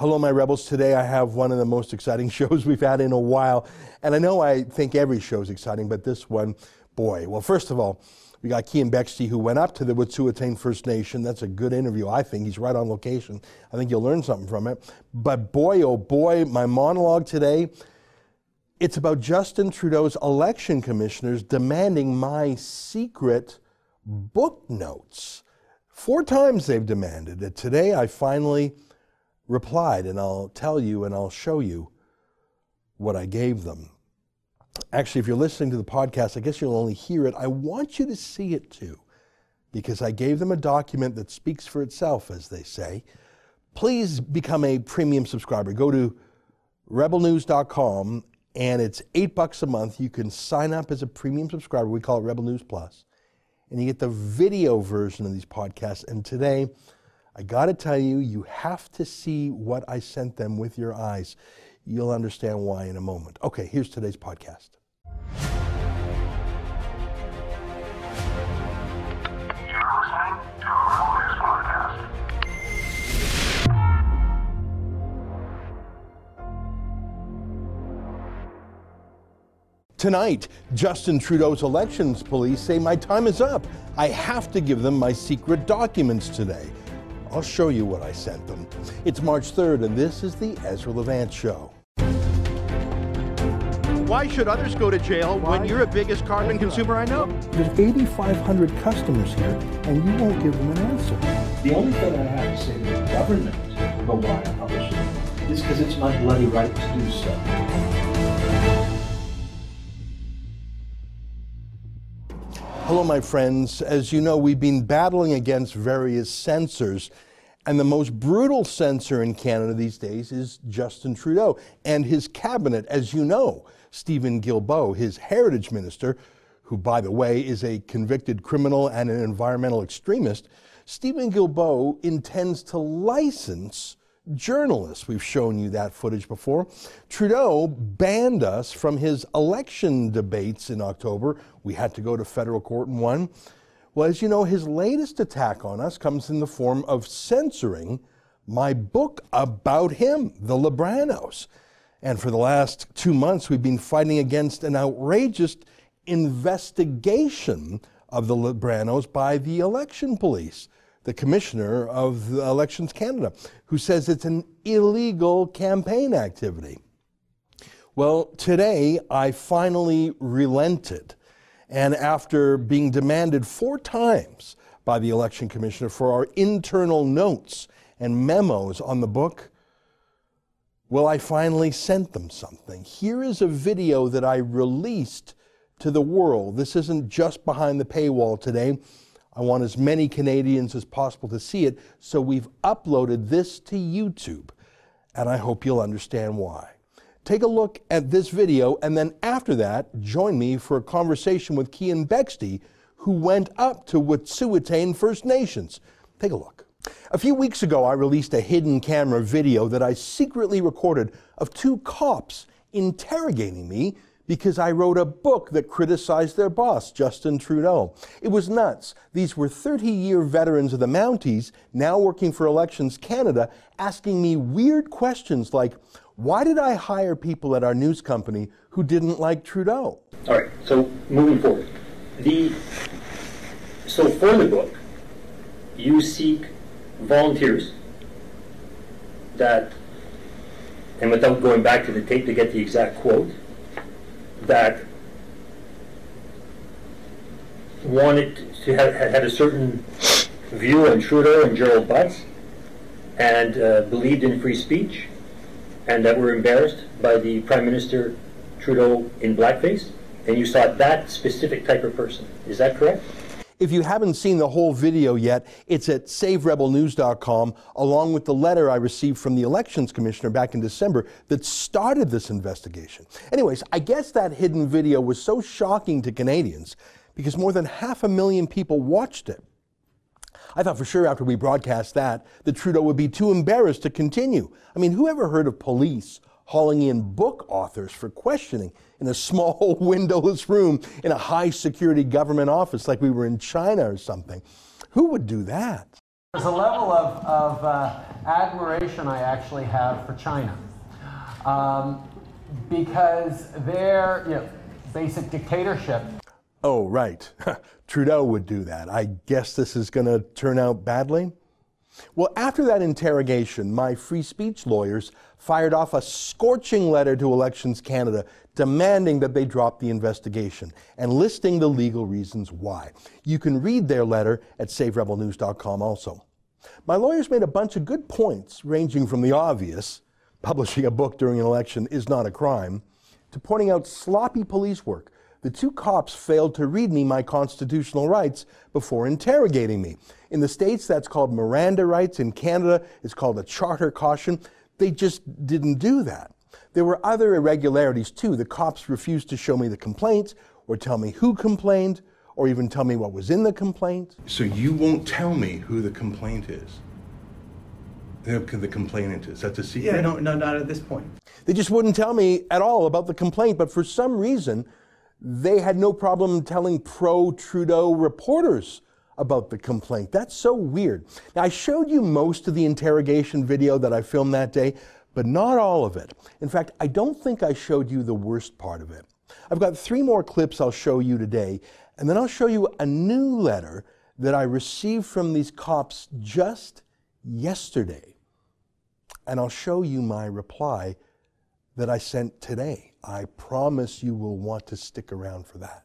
Hello, my rebels. Today I have one of the most exciting shows we've had in a while. And I know I think every show is exciting, but this one, boy. Well, first of all, we got Keean Bexte who went up to the Wet'suwet'en First Nation. That's a good interview, I think. He's right on location. I think you'll learn something from it. But boy, oh boy, my monologue today, it's about Justin Trudeau's election commissioners demanding my secret book notes. Four times they've demanded it. Today I finally replied, and I'll tell you and I'll show you what I gave them. Actually, if you're listening to the podcast, I guess you'll only hear it. I want you to see it too, because I gave them a document that speaks for itself, as they say. Please become a premium subscriber. Go to rebelnews.com and it's eight bucks a month. You can sign up as a premium subscriber. We call it Rebel News Plus, and you get the video version of these podcasts. And today, I got to tell you, you have to see what I sent them with your eyes. You'll understand why in a moment. Okay, here's today's podcast. Tonight, Justin Trudeau's elections police say my time is up. I have to give them my secret documents today. I'll show you what I sent them. It's March 3rd, and this is the Ezra Levant Show. Why should others go to jail Why? when you're the biggest carbon consumer I know? There's 8,500 customers here, and you won't give them an answer. The only thing I have to say to the government about why I publish it is because it's my bloody right to do so. Hello, my friends. As you know, we've been battling against various censors, and the most brutal censor in Canada these days is Justin Trudeau and his cabinet. As you know, Stephen Guilbeault, his heritage minister, who, by the way, is a convicted criminal and an environmental extremist, Stephen Guilbeault intends to license journalists. We've shown you that footage before. Trudeau banned us from his election debates in October. We had to go to federal court and won. Well, as you know, his latest attack on us comes in the form of censoring my book about him, The Libranos. And for the last two months, we've been fighting against an outrageous investigation of the Libranos by the election police the commissioner of Elections Canada, who says it's an illegal campaign activity. Well, today I finally relented. And after being demanded four times by the election commissioner for our internal notes and memos on the book, well, I finally sent them something. Here is a video that I released to the world. This isn't just behind the paywall today. I want as many Canadians as possible to see it, so we've uploaded this to YouTube, and I hope you'll understand why. Take a look at this video, and then after that, join me for a conversation with Keean Bexte, who went up to Wet'suwet'en First Nations. Take a look. A few weeks ago, I released a hidden camera video that I secretly recorded of two cops interrogating me because I wrote a book that criticized their boss, Justin Trudeau. It was nuts. These were 30 year veterans of the Mounties, now working for Elections Canada, asking me weird questions like, why did I hire people at our news company who didn't like Trudeau? All right, so moving forward. The, so for the book, you seek volunteers that, and without going back to the tape to get the exact quote, that wanted to have had a certain view on Trudeau and Gerald Butts and uh, believed in free speech and that were embarrassed by the Prime Minister Trudeau in blackface and you sought that specific type of person. Is that correct? If you haven't seen the whole video yet, it's at saverebelnews.com, along with the letter I received from the Elections Commissioner back in December that started this investigation. Anyways, I guess that hidden video was so shocking to Canadians because more than half a million people watched it. I thought for sure after we broadcast that, that Trudeau would be too embarrassed to continue. I mean, who ever heard of police hauling in book authors for questioning in a small windowless room in a high security government office like we were in China or something. Who would do that? There's a level of, of uh, admiration I actually have for China. Um, because their you know, basic dictatorship. Oh, right. Trudeau would do that. I guess this is going to turn out badly. Well, after that interrogation, my free speech lawyers fired off a scorching letter to Elections Canada demanding that they drop the investigation and listing the legal reasons why. You can read their letter at saverebelnews.com also. My lawyers made a bunch of good points, ranging from the obvious, publishing a book during an election is not a crime, to pointing out sloppy police work. The two cops failed to read me my constitutional rights before interrogating me. In the States, that's called Miranda rights. In Canada, it's called a charter caution. They just didn't do that. There were other irregularities too. The cops refused to show me the complaint or tell me who complained or even tell me what was in the complaint. So you won't tell me who the complaint is? The complainant is. That's a secret? Yeah, no, no, not at this point. They just wouldn't tell me at all about the complaint, but for some reason, they had no problem telling pro Trudeau reporters about the complaint. That's so weird. Now, I showed you most of the interrogation video that I filmed that day, but not all of it. In fact, I don't think I showed you the worst part of it. I've got three more clips I'll show you today, and then I'll show you a new letter that I received from these cops just yesterday. And I'll show you my reply that I sent today. I promise you will want to stick around for that.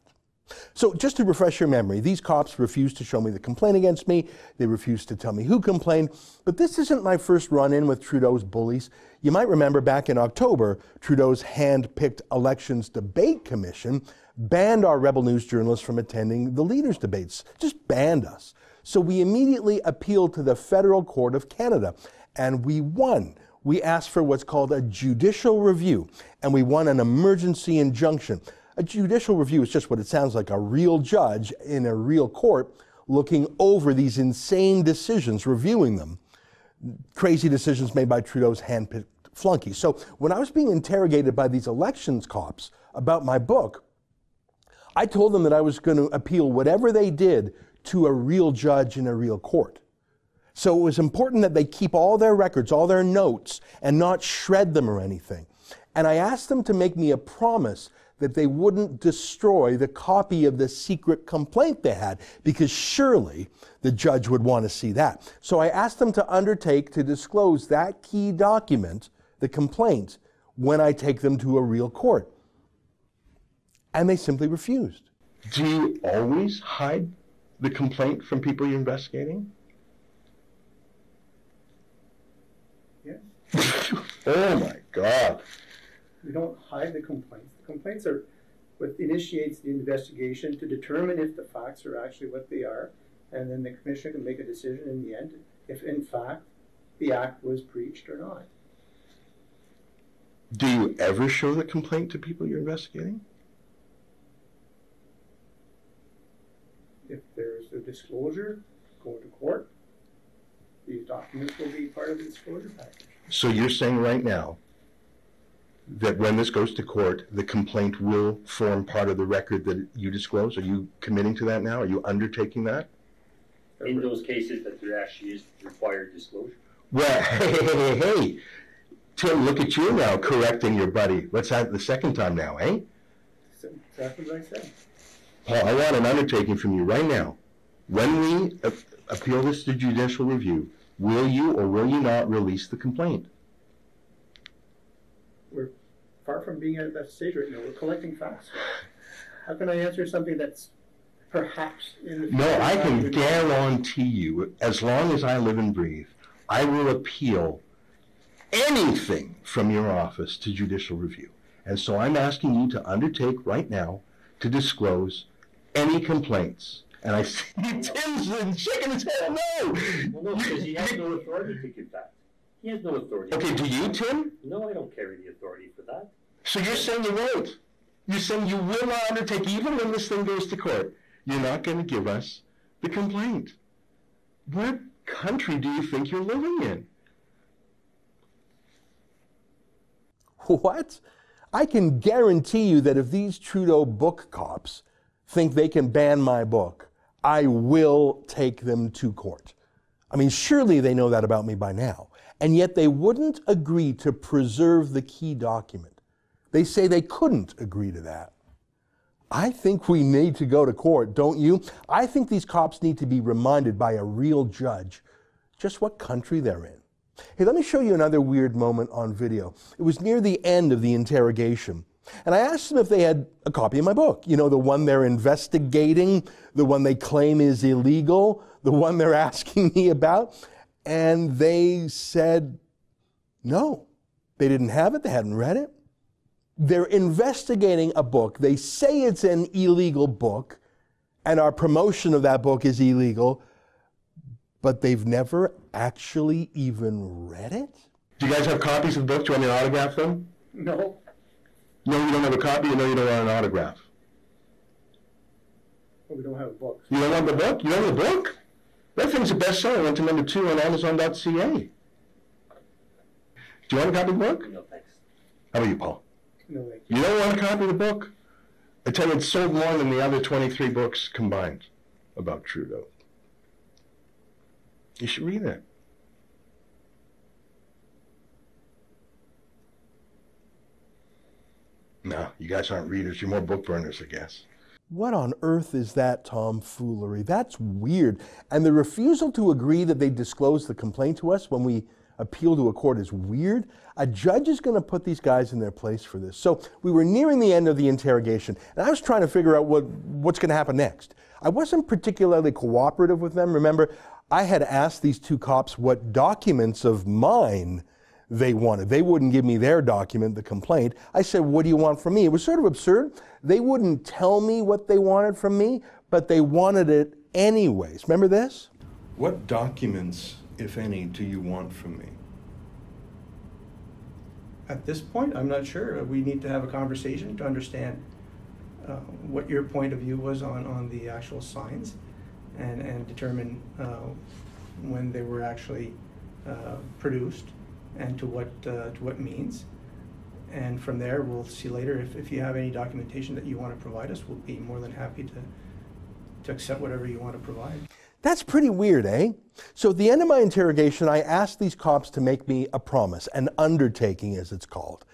So, just to refresh your memory, these cops refused to show me the complaint against me. They refused to tell me who complained. But this isn't my first run in with Trudeau's bullies. You might remember back in October, Trudeau's hand picked Elections Debate Commission banned our Rebel News journalists from attending the leaders' debates, just banned us. So we immediately appealed to the Federal Court of Canada, and we won. We asked for what's called a judicial review, and we won an emergency injunction. A judicial review is just what it sounds like a real judge in a real court looking over these insane decisions, reviewing them. Crazy decisions made by Trudeau's handpicked flunkies. So when I was being interrogated by these elections cops about my book, I told them that I was going to appeal whatever they did to a real judge in a real court. So it was important that they keep all their records, all their notes, and not shred them or anything. And I asked them to make me a promise that they wouldn't destroy the copy of the secret complaint they had, because surely the judge would want to see that. So I asked them to undertake to disclose that key document, the complaint, when I take them to a real court and they simply refused. Do you always hide the complaint from people you're investigating? oh my God. We don't hide the complaints. The complaints are what initiates the investigation to determine if the facts are actually what they are, and then the commissioner can make a decision in the end if, in fact, the act was breached or not. Do you ever show the complaint to people you're investigating? if there's a disclosure, go to court. These documents will be part of the disclosure package. So you're saying right now that when this goes to court, the complaint will form part of the record that you disclose? Are you committing to that now? Are you undertaking that? In those cases that there actually is required disclosure. Well, hey, hey, hey, hey. Tim, look at you now correcting your buddy. What's that the second time now, eh? Exactly what I said. Paul, I want an undertaking from you right now. When we appeal this to judicial review, will you or will you not release the complaint? We're far from being at that stage right now. We're collecting facts. How can I answer something that's perhaps in the No, I can guarantee you, as long as I live and breathe, I will appeal anything from your office to judicial review. And so I'm asking you to undertake right now to disclose any complaints. And I see Tim's shaking his head, no! Well, no, because he has no authority to give that. He has no authority. Okay, do you, Tim? No, I don't carry the authority for that. So you're saying you won't? You're saying you will not undertake, even when this thing goes to court, you're not going to give us the complaint. What country do you think you're living in? What? I can guarantee you that if these Trudeau book cops think they can ban my book, I will take them to court. I mean, surely they know that about me by now. And yet they wouldn't agree to preserve the key document. They say they couldn't agree to that. I think we need to go to court, don't you? I think these cops need to be reminded by a real judge just what country they're in. Hey, let me show you another weird moment on video. It was near the end of the interrogation. And I asked them if they had a copy of my book. You know, the one they're investigating, the one they claim is illegal, the one they're asking me about. And they said no. They didn't have it, they hadn't read it. They're investigating a book. They say it's an illegal book, and our promotion of that book is illegal, but they've never actually even read it? Do you guys have copies of the book? Do you want me to autograph them? No, No, you don't have a copy. You know you don't want an autograph. Well, we don't have a book. You don't want the book? You don't want the book? That thing's a bestseller. It went to number two on Amazon.ca. Do you want a copy of the book? No, thanks. How about you, Paul? No, thank You don't want a copy of the book? I tell you, it's sold more than the other 23 books combined about Trudeau. You should read it. No, you guys aren't readers. You're more book burners, I guess. What on earth is that tomfoolery? That's weird. And the refusal to agree that they disclose the complaint to us when we appeal to a court is weird. A judge is going to put these guys in their place for this. So we were nearing the end of the interrogation, and I was trying to figure out what, what's going to happen next. I wasn't particularly cooperative with them. Remember, I had asked these two cops what documents of mine they wanted. They wouldn't give me their document, the complaint. I said, What do you want from me? It was sort of absurd. They wouldn't tell me what they wanted from me, but they wanted it anyways. Remember this? What documents, if any, do you want from me? At this point, I'm not sure. We need to have a conversation to understand uh, what your point of view was on, on the actual signs and, and determine uh, when they were actually uh, produced and to what, uh, to what means. And from there, we'll see later if, if you have any documentation that you want to provide us, we'll be more than happy to, to accept whatever you want to provide. That's pretty weird, eh? So at the end of my interrogation, I asked these cops to make me a promise, an undertaking as it's called.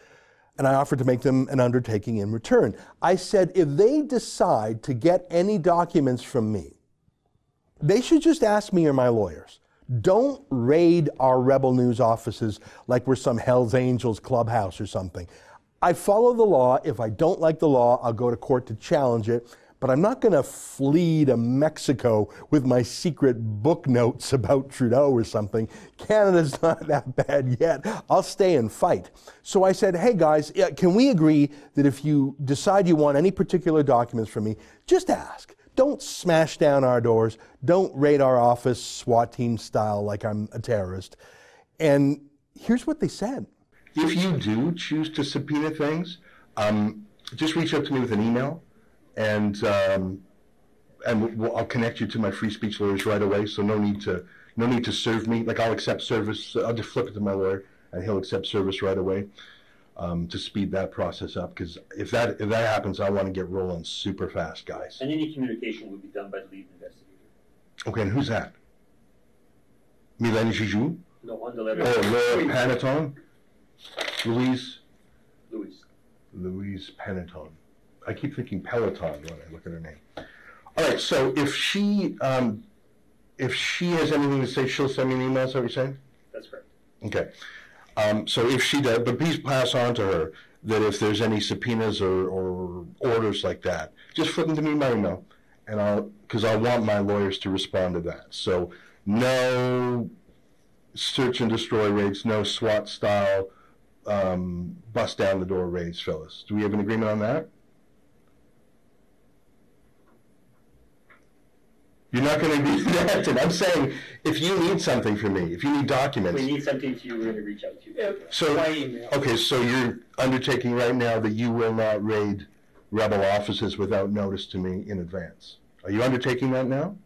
And I offered to make them an undertaking in return. I said if they decide to get any documents from me, they should just ask me or my lawyers. Don't raid our Rebel News offices like we're some Hells Angels clubhouse or something. I follow the law. If I don't like the law, I'll go to court to challenge it. But I'm not going to flee to Mexico with my secret book notes about Trudeau or something. Canada's not that bad yet. I'll stay and fight. So I said, hey guys, can we agree that if you decide you want any particular documents from me, just ask. Don't smash down our doors. Don't raid our office SWAT team style like I'm a terrorist. And here's what they said. If you do choose to subpoena things, um, just reach out to me with an email, and um, and we'll, I'll connect you to my free speech lawyers right away. So no need to no need to serve me. Like I'll accept service. I'll just flip it to my lawyer, and he'll accept service right away um, to speed that process up. Because if that if that happens, I want to get rolling super fast, guys. And any communication will be done by the lead investigator. Okay, and who's that? Mylène Jijou? No, on the letter. Oh, Laura Panettone? Louise? Louis. Louise Panettone. I keep thinking Peloton when I look at her name. All right, so if she um, if she has anything to say, she'll send me an email. Is that what you're saying? That's correct. Okay. Um, so if she does, but please pass on to her that if there's any subpoenas or, or orders like that, just flip them to me by email, and I'll because I want my lawyers to respond to that. So no search and destroy raids, no SWAT style um, bust down the door raids, Phyllis. Do we have an agreement on that? You're not going to do that. And I'm saying, if you need something from me, if you need documents, We need something to you, we're going to reach out to you. so By email. okay, so you're undertaking right now that you will not raid rebel offices without notice to me in advance. Are you undertaking that now?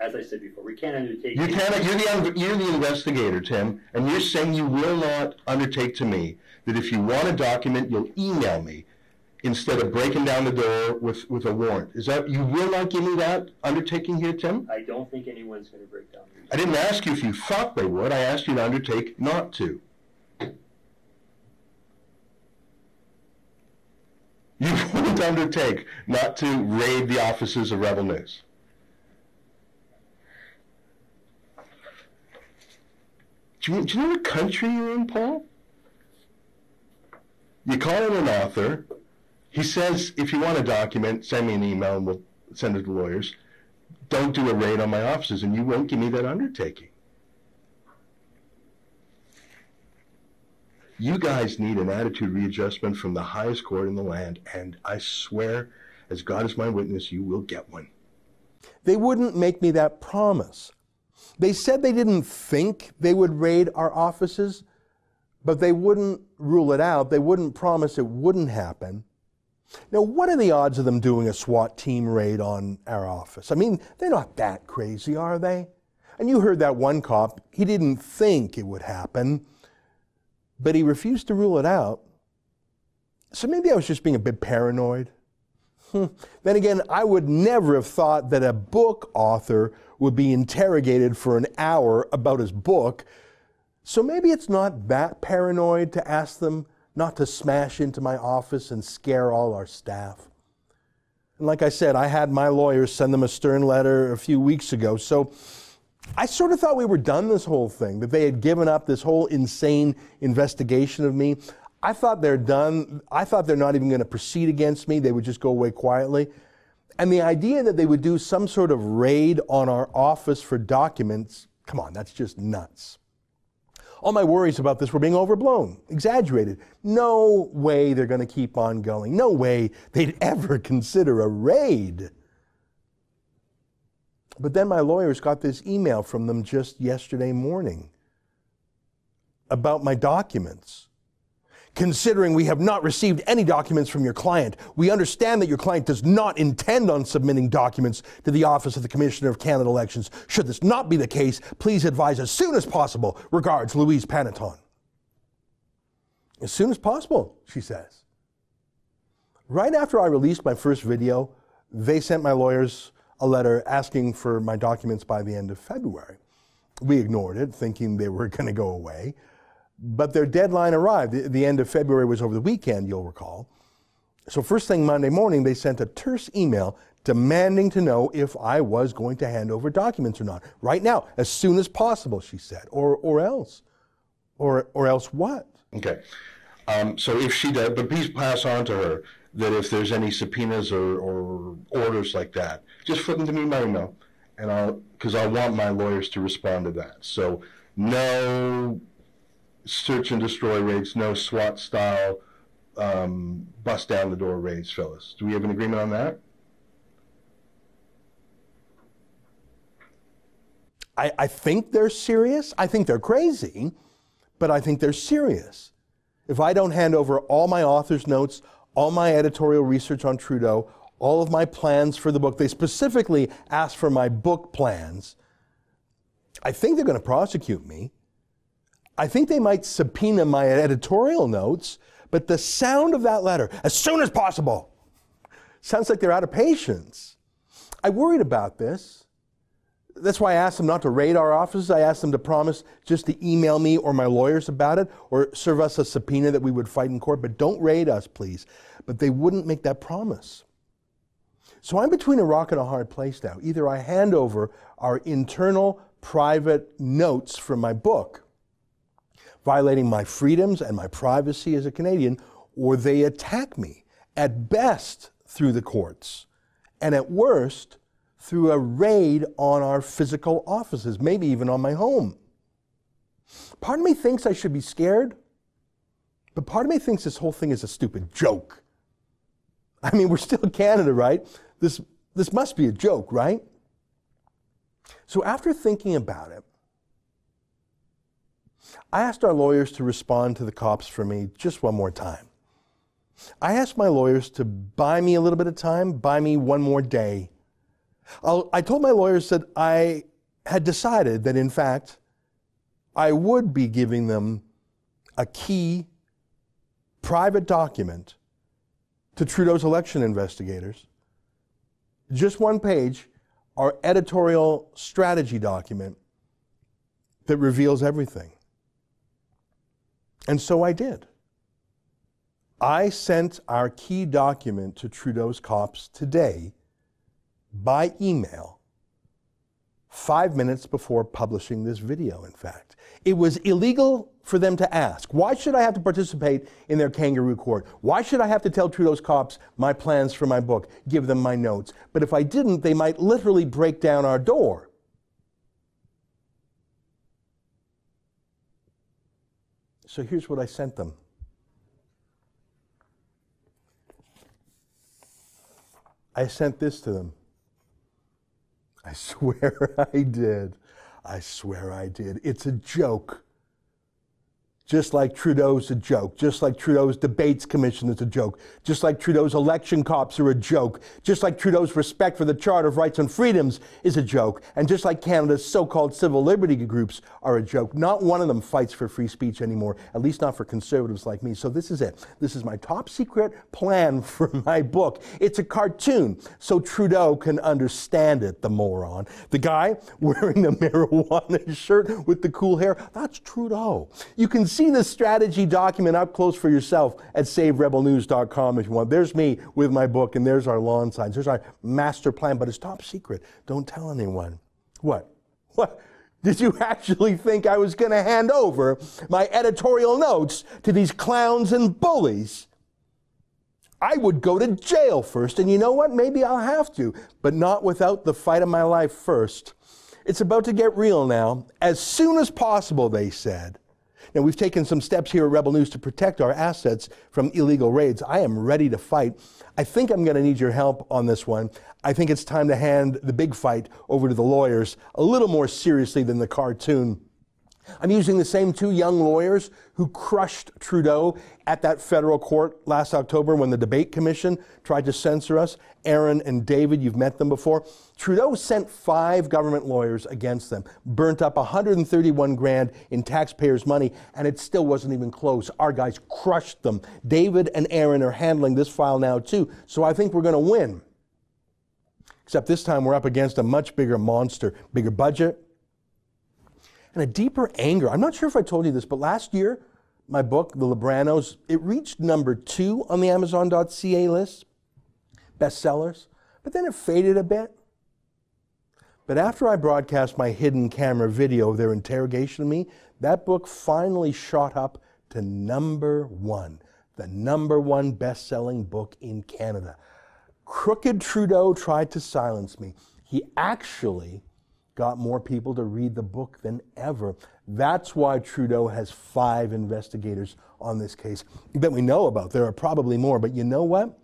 As I said before, we can't undertake. You can't. You're the you're the investigator, Tim, and you're saying you will not undertake to me that if you want a document, you'll email me, instead of breaking down the door with, with a warrant. Is that, you will not give me that undertaking here, Tim? I don't think anyone's going to break down. I didn't ask you if you thought they would. I asked you to undertake not to. You won't undertake not to raid the offices of Rebel News. Do you, do you know what country you're in, Paul? You call in an author. He says, if you want a document, send me an email and we'll send it to lawyers. Don't do a raid on my offices, and you won't give me that undertaking. You guys need an attitude readjustment from the highest court in the land, and I swear, as God is my witness, you will get one. They wouldn't make me that promise. They said they didn't think they would raid our offices, but they wouldn't rule it out. They wouldn't promise it wouldn't happen. Now, what are the odds of them doing a SWAT team raid on our office? I mean, they're not that crazy, are they? And you heard that one cop, he didn't think it would happen, but he refused to rule it out. So maybe I was just being a bit paranoid. Hmm. Then again, I would never have thought that a book author would be interrogated for an hour about his book. So maybe it's not that paranoid to ask them not to smash into my office and scare all our staff. And like I said, I had my lawyers send them a stern letter a few weeks ago. So I sort of thought we were done this whole thing, that they had given up this whole insane investigation of me. I thought they're done. I thought they're not even going to proceed against me. They would just go away quietly. And the idea that they would do some sort of raid on our office for documents, come on, that's just nuts. All my worries about this were being overblown, exaggerated. No way they're going to keep on going. No way they'd ever consider a raid. But then my lawyers got this email from them just yesterday morning about my documents. Considering we have not received any documents from your client, we understand that your client does not intend on submitting documents to the Office of the Commissioner of Canada Elections. Should this not be the case, please advise as soon as possible. Regards, Louise Panaton. As soon as possible, she says. Right after I released my first video, they sent my lawyers a letter asking for my documents by the end of February. We ignored it, thinking they were going to go away. But their deadline arrived. The, the end of February was over the weekend, you'll recall. So, first thing Monday morning, they sent a terse email demanding to know if I was going to hand over documents or not. Right now, as soon as possible, she said. Or, or else. Or, or else what? Okay. Um, so if she does, but please pass on to her that if there's any subpoenas or, or orders like that, just flip them to me by email, and I'll because I want my lawyers to respond to that. So no search and destroy raids, no SWAT style um, bust down the door raids, Phyllis. Do we have an agreement on that? I, I think they're serious. I think they're crazy, but I think they're serious. If I don't hand over all my author's notes, all my editorial research on Trudeau, all of my plans for the book, they specifically asked for my book plans. I think they're going to prosecute me. I think they might subpoena my editorial notes, but the sound of that letter, as soon as possible, sounds like they're out of patience. I worried about this. That's why I asked them not to raid our offices. I asked them to promise just to email me or my lawyers about it or serve us a subpoena that we would fight in court, but don't raid us, please. But they wouldn't make that promise. So I'm between a rock and a hard place now. Either I hand over our internal private notes from my book violating my freedoms and my privacy as a Canadian, or they attack me, at best through the courts, and at worst through a raid on our physical offices, maybe even on my home. Part of me thinks I should be scared, but part of me thinks this whole thing is a stupid joke. I mean, we're still Canada, right? This, this must be a joke, right? So after thinking about it, I asked our lawyers to respond to the cops for me just one more time. I asked my lawyers to buy me a little bit of time, buy me one more day. I told my lawyers that I had decided that, in fact, I would be giving them a key private document to Trudeau's election investigators. Just one page, our editorial strategy document that reveals everything. And so I did. I sent our key document to Trudeau's cops today by email, five minutes before publishing this video, in fact. It was illegal for them to ask, why should I have to participate in their kangaroo court? Why should I have to tell Trudeau's cops my plans for my book, give them my notes? But if I didn't, they might literally break down our door. So here's what I sent them. I sent this to them. I swear I did. I swear I did. It's a joke just like Trudeau's a joke, just like Trudeau's debates commission is a joke, just like Trudeau's election cops are a joke, just like Trudeau's respect for the Charter of Rights and Freedoms is a joke, and just like Canada's so-called civil liberty groups are a joke. Not one of them fights for free speech anymore, at least not for conservatives like me. So this is it. This is my top secret plan for my book. It's a cartoon, so Trudeau can understand it, the moron. The guy wearing the marijuana shirt with the cool hair, that's Trudeau. You can see see this strategy document up close for yourself at saverebelnews.com if you want. There's me with my book, and there's our lawn signs. There's our master plan, but it's top secret. Don't tell anyone. What? What? Did you actually think I was going to hand over my editorial notes to these clowns and bullies? I would go to jail first, and you know what? Maybe I'll have to, but not without the fight of my life first. It's about to get real now. As soon as possible, they said. Now, we've taken some steps here at Rebel News to protect our assets from illegal raids. I am ready to fight. I think I'm going to need your help on this one. I think it's time to hand the big fight over to the lawyers a little more seriously than the cartoon. I'm using the same two young lawyers who crushed Trudeau at that federal court last October when the debate commission tried to censor us. Aaron and David, you've met them before. Trudeau sent five government lawyers against them, burnt up 131 grand in taxpayers' money, and it still wasn't even close. Our guys crushed them. David and Aaron are handling this file now too, so I think we're going to win. Except this time we're up against a much bigger monster, bigger budget, and a deeper anger. I'm not sure if I told you this, but last year, my book, The Libranos, it reached number two on the Amazon.ca list, bestsellers, but then it faded a bit. But after I broadcast my hidden camera video of their interrogation of me, that book finally shot up to number one, the number one best selling book in Canada. Crooked Trudeau tried to silence me. He actually got more people to read the book than ever. That's why Trudeau has five investigators on this case that we know about. There are probably more, but you know what?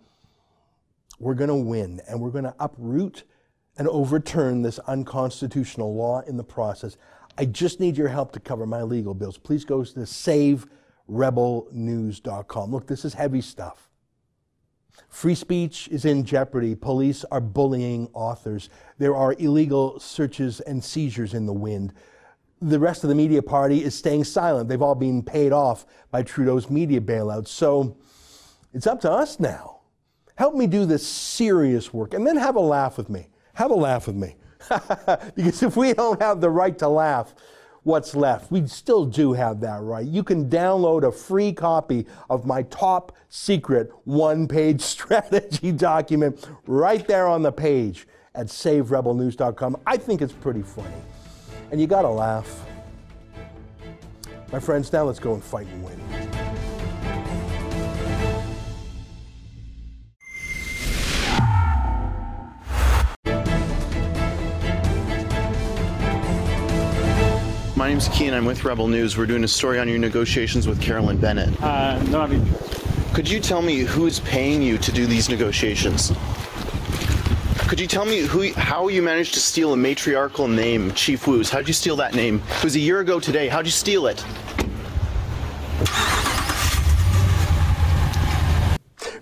We're going to win and we're going to uproot and overturn this unconstitutional law in the process. I just need your help to cover my legal bills. Please go to saverebelnews.com. Look, this is heavy stuff. Free speech is in jeopardy. Police are bullying authors. There are illegal searches and seizures in the wind. The rest of the media party is staying silent. They've all been paid off by Trudeau's media bailouts. So it's up to us now. Help me do this serious work and then have a laugh with me. Have a laugh with me. because if we don't have the right to laugh, what's left. We still do have that right. You can download a free copy of my top secret one page strategy document right there on the page at saverebelnews.com. I think it's pretty funny. And you got to laugh. My friends, now let's go and fight and win. My name's Keean. I'm with Rebel News. We're doing a story on your negotiations with Carolyn Bennett. Uh, no, I mean, Could you tell me who is paying you to do these negotiations? Could you tell me who, how you managed to steal a matriarchal name, Chief Woos? How'd you steal that name? It was a year ago today. How'd you steal it?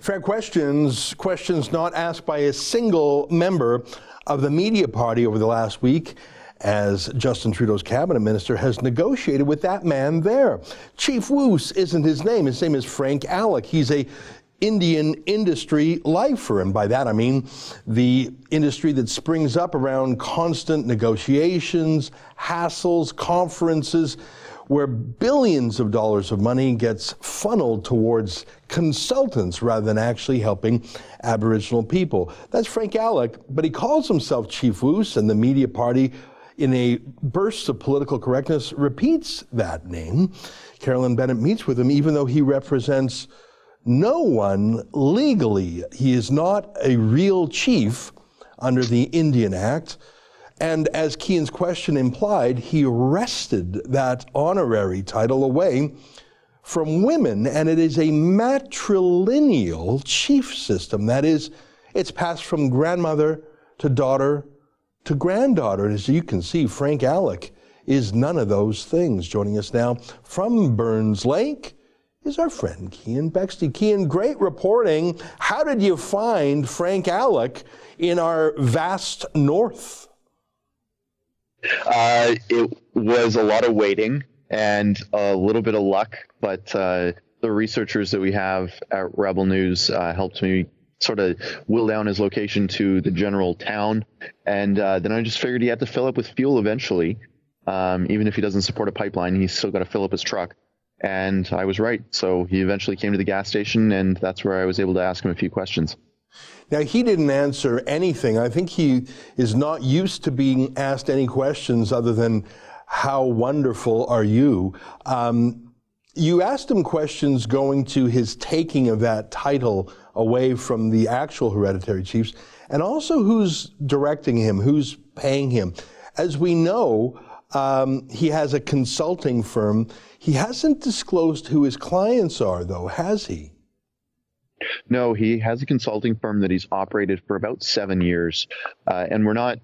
Fair questions, questions not asked by a single member of the media party over the last week as Justin Trudeau's cabinet minister has negotiated with that man there. Chief Woos isn't his name. His name is Frank Alec. He's a Indian industry lifer. And by that I mean the industry that springs up around constant negotiations, hassles, conferences, where billions of dollars of money gets funneled towards consultants rather than actually helping Aboriginal people. That's Frank Alec, but he calls himself Chief Woos, and the media party, in a burst of political correctness, repeats that name. Carolyn Bennett meets with him, even though he represents no one legally. He is not a real chief under the Indian Act. And as Keean's question implied, he wrested that honorary title away from women, and it is a matrilineal chief system. That is, it's passed from grandmother to daughter to granddaughter. As you can see, Frank Alec is none of those things. Joining us now from Burns Lake is our friend Keean Bexte. Keean, great reporting. How did you find Frank Alec in our vast north? Uh, it was a lot of waiting and a little bit of luck, but uh, the researchers that we have at Rebel News uh, helped me sort of will down his location to the general town, and uh, then I just figured he had to fill up with fuel eventually. Um, even if he doesn't support a pipeline, he's still got to fill up his truck. And I was right. So he eventually came to the gas station, and that's where I was able to ask him a few questions. Now, he didn't answer anything. I think he is not used to being asked any questions other than, How wonderful are you? Um, you asked him questions going to his taking of that title away from the actual hereditary chiefs, and also who's directing him, who's paying him. As we know, um, he has a consulting firm. He hasn't disclosed who his clients are, though, has he? No, he has a consulting firm that he's operated for about seven years, uh, and we're not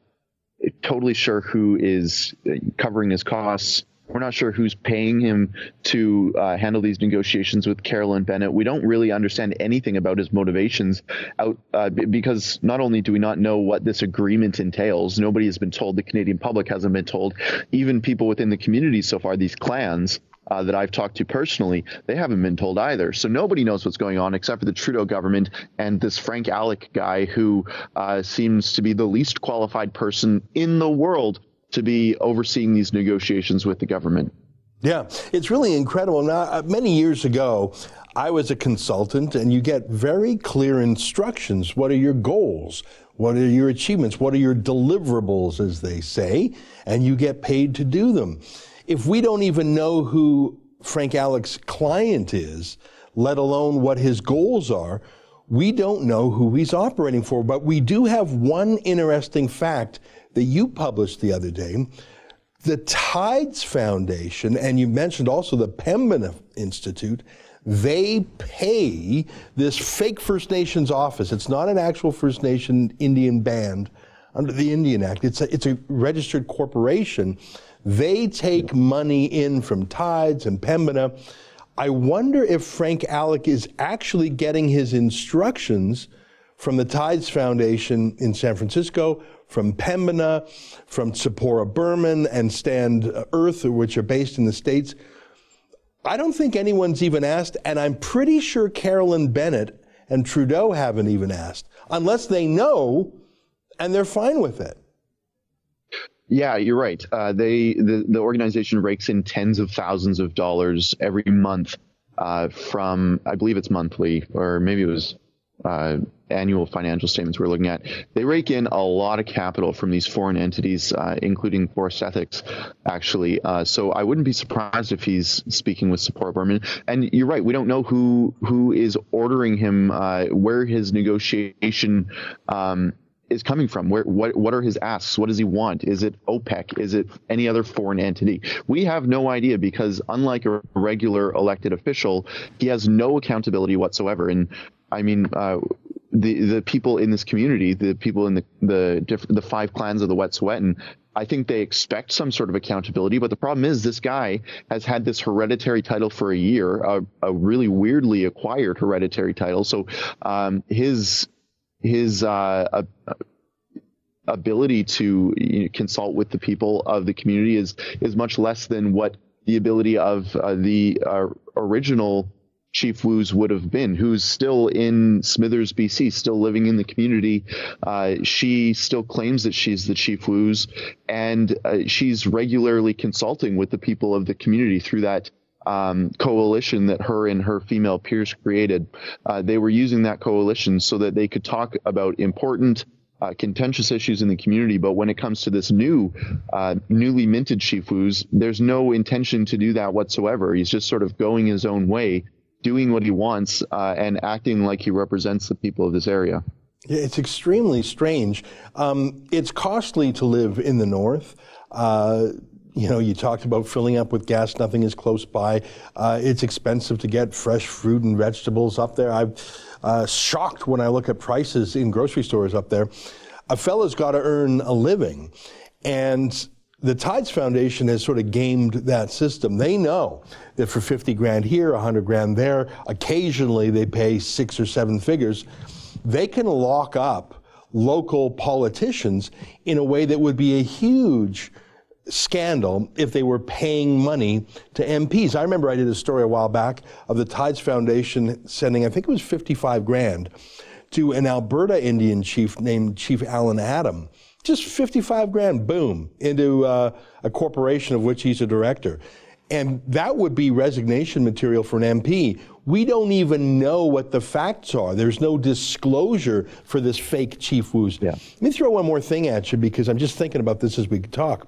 totally sure who is covering his costs. We're not sure who's paying him to uh, handle these negotiations with Carolyn Bennett. We don't really understand anything about his motivations out uh, because not only do we not know what this agreement entails, nobody has been told. The Canadian public hasn't been told. Even people within the community so far, these clans, uh, that I've talked to personally, they haven't been told either. So nobody knows what's going on except for the Trudeau government and this Frank Alec guy who uh, seems to be the least qualified person in the world to be overseeing these negotiations with the government. Yeah, it's really incredible. Now, uh, many years ago, I was a consultant, and you get very clear instructions. What are your goals? What are your achievements? What are your deliverables, as they say? And you get paid to do them if we don't even know who Frank Alec's client is, let alone what his goals are, we don't know who he's operating for. But we do have one interesting fact that you published the other day. The Tides Foundation, and you mentioned also the Pembina Institute, they pay this fake First Nations office. It's not an actual First Nation Indian band under the Indian Act. It's a, it's a registered corporation they take money in from Tides and Pembina. I wonder if Frank Alec is actually getting his instructions from the Tides Foundation in San Francisco, from Pembina, from Tzeporah Berman and Stand Earth, which are based in the States. I don't think anyone's even asked, and I'm pretty sure Carolyn Bennett and Trudeau haven't even asked, unless they know and they're fine with it. Yeah, you're right. Uh, they the, the organization rakes in tens of thousands of dollars every month uh, from I believe it's monthly or maybe it was uh, annual financial statements we're looking at. They rake in a lot of capital from these foreign entities, uh, including Forest Ethics, actually. Uh, so I wouldn't be surprised if he's speaking with Tzeporah Berman. And you're right, we don't know who who is ordering him, uh, where his negotiation um, is coming from? Where what what are his asks? What does he want? Is it OPEC? Is it any other foreign entity? We have no idea because unlike a regular elected official, he has no accountability whatsoever. And I mean, uh, the the people in this community, the people in the the diff- the five clans of the Wet'suwet'en, I think they expect some sort of accountability, but the problem is this guy has had this hereditary title for a year, a, a really weirdly acquired hereditary title. So um, his his uh, ability to you know, consult with the people of the community is is much less than what the ability of uh, the uh, original Chief Woos would have been, who's still in Smithers, BC, still living in the community. Uh, she still claims that she's the Chief Woos, and uh, she's regularly consulting with the people of the community through that um, coalition that her and her female peers created. Uh, they were using that coalition so that they could talk about important uh, contentious issues in the community. But when it comes to this new, uh, newly minted Chief Woos, there's no intention to do that whatsoever. He's just sort of going his own way, doing what he wants, uh, and acting like he represents the people of this area. It's extremely strange. Um, it's costly to live in the north. Uh, you know, you talked about filling up with gas, nothing is close by. Uh, it's expensive to get fresh fruit and vegetables up there. I'm uh, shocked when I look at prices in grocery stores up there. A fella's got to earn a living. And the Tides Foundation has sort of gamed that system. They know that for 50 grand here, 100 grand there, occasionally they pay six or seven figures. They can lock up local politicians in a way that would be a huge scandal if they were paying money to MPs. I remember I did a story a while back of the Tides Foundation sending, I think it was 55 grand, to an Alberta Indian chief named Chief Allan Adam. Just 55 grand, boom, into uh, a corporation of which he's a director. And that would be resignation material for an MP. We don't even know what the facts are. There's no disclosure for this fake Chief Woos. Yeah. Let me throw one more thing at you because I'm just thinking about this as we talk.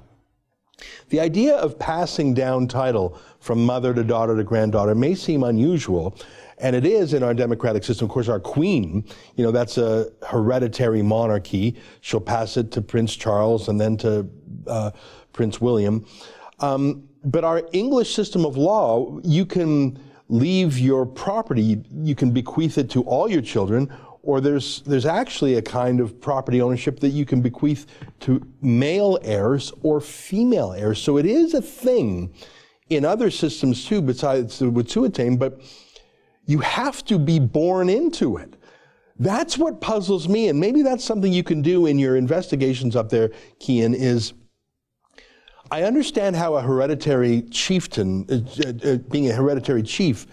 The idea of passing down title from mother to daughter to granddaughter may seem unusual, and it is in our democratic system. Of course, our queen, you know, that's a hereditary monarchy. She'll pass it to Prince Charles and then to uh, Prince William. Um, but our English system of law, you can leave your property, you can bequeath it to all your children, or there's there's actually a kind of property ownership that you can bequeath to male heirs or female heirs. So it is a thing in other systems too, besides the Wet'suwet'en, but you have to be born into it. That's what puzzles me, and maybe that's something you can do in your investigations up there, Keean, is I understand how a hereditary chieftain, uh, uh, uh being a hereditary chief,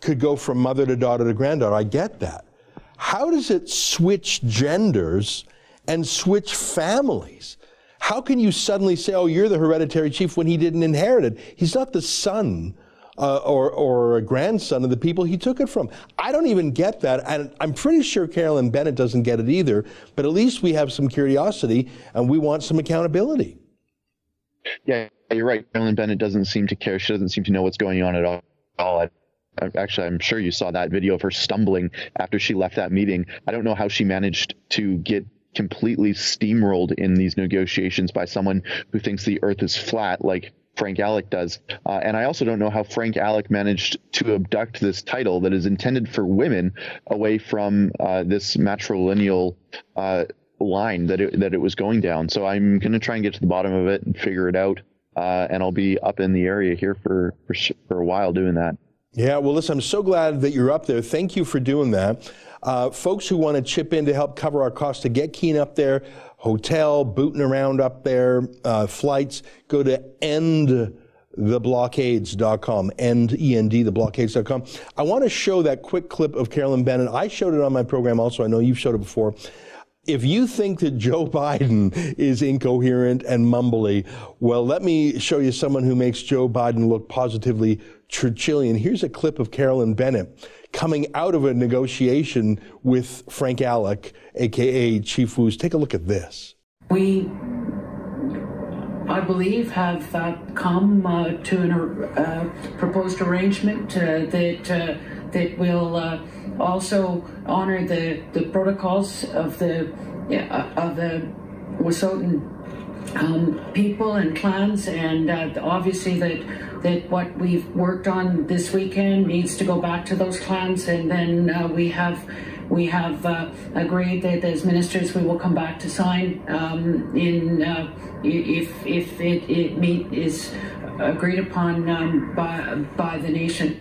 could go from mother to daughter to granddaughter. I get that. How does it switch genders and switch families? How can you suddenly say, oh, you're the hereditary chief when he didn't inherit it? He's not the son uh, or, or a grandson of the people he took it from. I don't even get that. And I'm pretty sure Carolyn Bennett doesn't get it either. But at least we have some curiosity and we want some accountability. Yeah, you're right. Carolyn Bennett doesn't seem to care. She doesn't seem to know what's going on at all actually i'm sure you saw that video of her stumbling after she left that meeting i don't know how she managed to get completely steamrolled in these negotiations by someone who thinks the earth is flat like frank alec does uh, and i also don't know how frank alec managed to abduct this title that is intended for women away from uh, this matrilineal uh, line that it, that it was going down so i'm going to try and get to the bottom of it and figure it out uh, and i'll be up in the area here for, for, for a while doing that yeah, well, listen, I'm so glad that you're up there. Thank you for doing that. Uh, folks who want to chip in to help cover our costs to get Keean up there, hotel, booting around up there, uh, flights, go to endtheblockades.com, end, E-N-D, theblockades.com. I want to show that quick clip of Carolyn Bennett. I showed it on my program also. I know you've showed it before if you think that Joe Biden is incoherent and mumbly, well, let me show you someone who makes Joe Biden look positively Churchillian. Here's a clip of Carolyn Bennett coming out of a negotiation with Frank Alec, aka Chief Woos. Take a look at this. We, I believe, have uh, come uh, to a uh, proposed arrangement uh, that uh, that will uh, also honor the, the protocols of the of the Wet'suwet'en um, people and clans, and obviously that that what we've worked on this weekend needs to go back to those clans, and then uh, we have we have uh, agreed that as ministers we will come back to sign um, in uh, if if it, it meet is agreed upon um, by by the nation.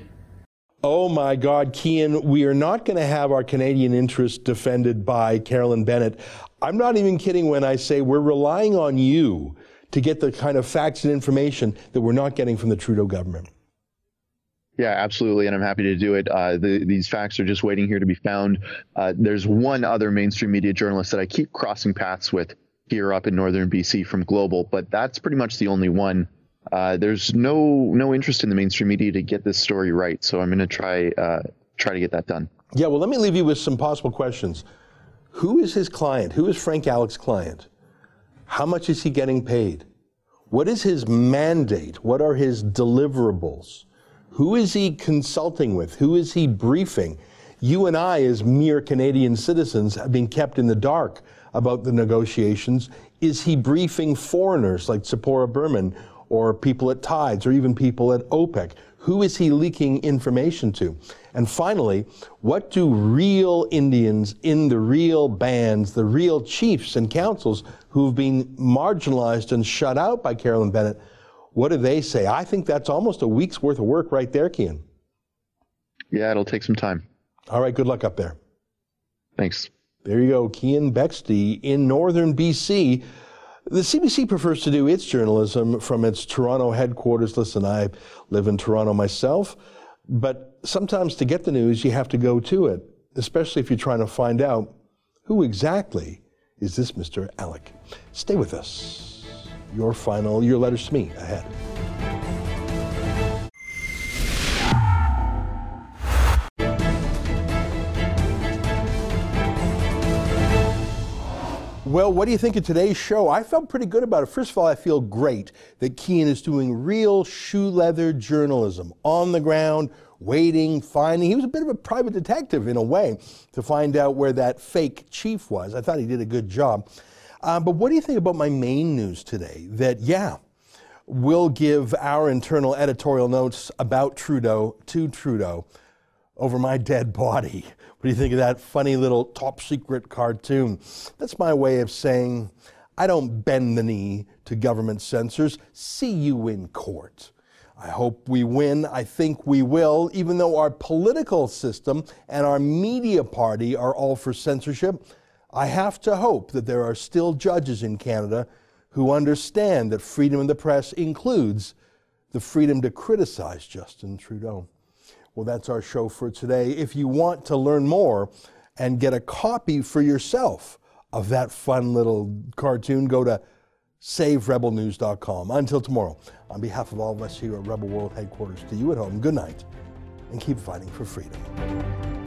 Oh my God, Keean, we are not going to have our Canadian interests defended by Carolyn Bennett. I'm not even kidding when I say we're relying on you to get the kind of facts and information that we're not getting from the Trudeau government. Yeah, absolutely, and I'm happy to do it. Uh, the, these facts are just waiting here to be found. Uh, there's one other mainstream media journalist that I keep crossing paths with here up in northern BC from Global, but that's pretty much the only one. Uh, there's no no interest in the mainstream media to get this story right, so I'm going to try uh, try to get that done. Yeah, well, let me leave you with some possible questions. Who is his client? Who is Frank Alec's client? How much is he getting paid? What is his mandate? What are his deliverables? Who is he consulting with? Who is he briefing? You and I, as mere Canadian citizens, have been kept in the dark about the negotiations. Is he briefing foreigners like Tzeporah Berman or people at Tides or even people at OPEC? Who is he leaking information to? And finally, what do real Indians in the real bands, the real chiefs and councils who've been marginalized and shut out by Carolyn Bennett, what do they say? I think that's almost a week's worth of work right there, Keean. Yeah, it'll take some time. All right, good luck up there. Thanks. There you go, Keean Bexte in northern BC. The CBC prefers to do its journalism from its Toronto headquarters. Listen, I live in Toronto myself, but sometimes to get the news, you have to go to it, especially if you're trying to find out who exactly is this Mr. Alec. Stay with us. Your final, your letters to me ahead. Well, what do you think of today's show? I felt pretty good about it. First of all, I feel great that Keean is doing real shoe leather journalism on the ground, waiting, finding. He was a bit of a private detective in a way to find out where that fake chief was. I thought he did a good job. Uh, but what do you think about my main news today? That, yeah, we'll give our internal editorial notes about Trudeau to Trudeau over my dead body. What do you think of that funny little top secret cartoon? That's my way of saying I don't bend the knee to government censors. See you in court. I hope we win. I think we will, even though our political system and our media party are all for censorship. I have to hope that there are still judges in Canada who understand that freedom of the press includes the freedom to criticize Justin Trudeau. Well, that's our show for today. If you want to learn more and get a copy for yourself of that fun little cartoon, go to saverebelnews.com. Until tomorrow, on behalf of all of us here at Rebel World Headquarters, to you at home, good night and keep fighting for freedom.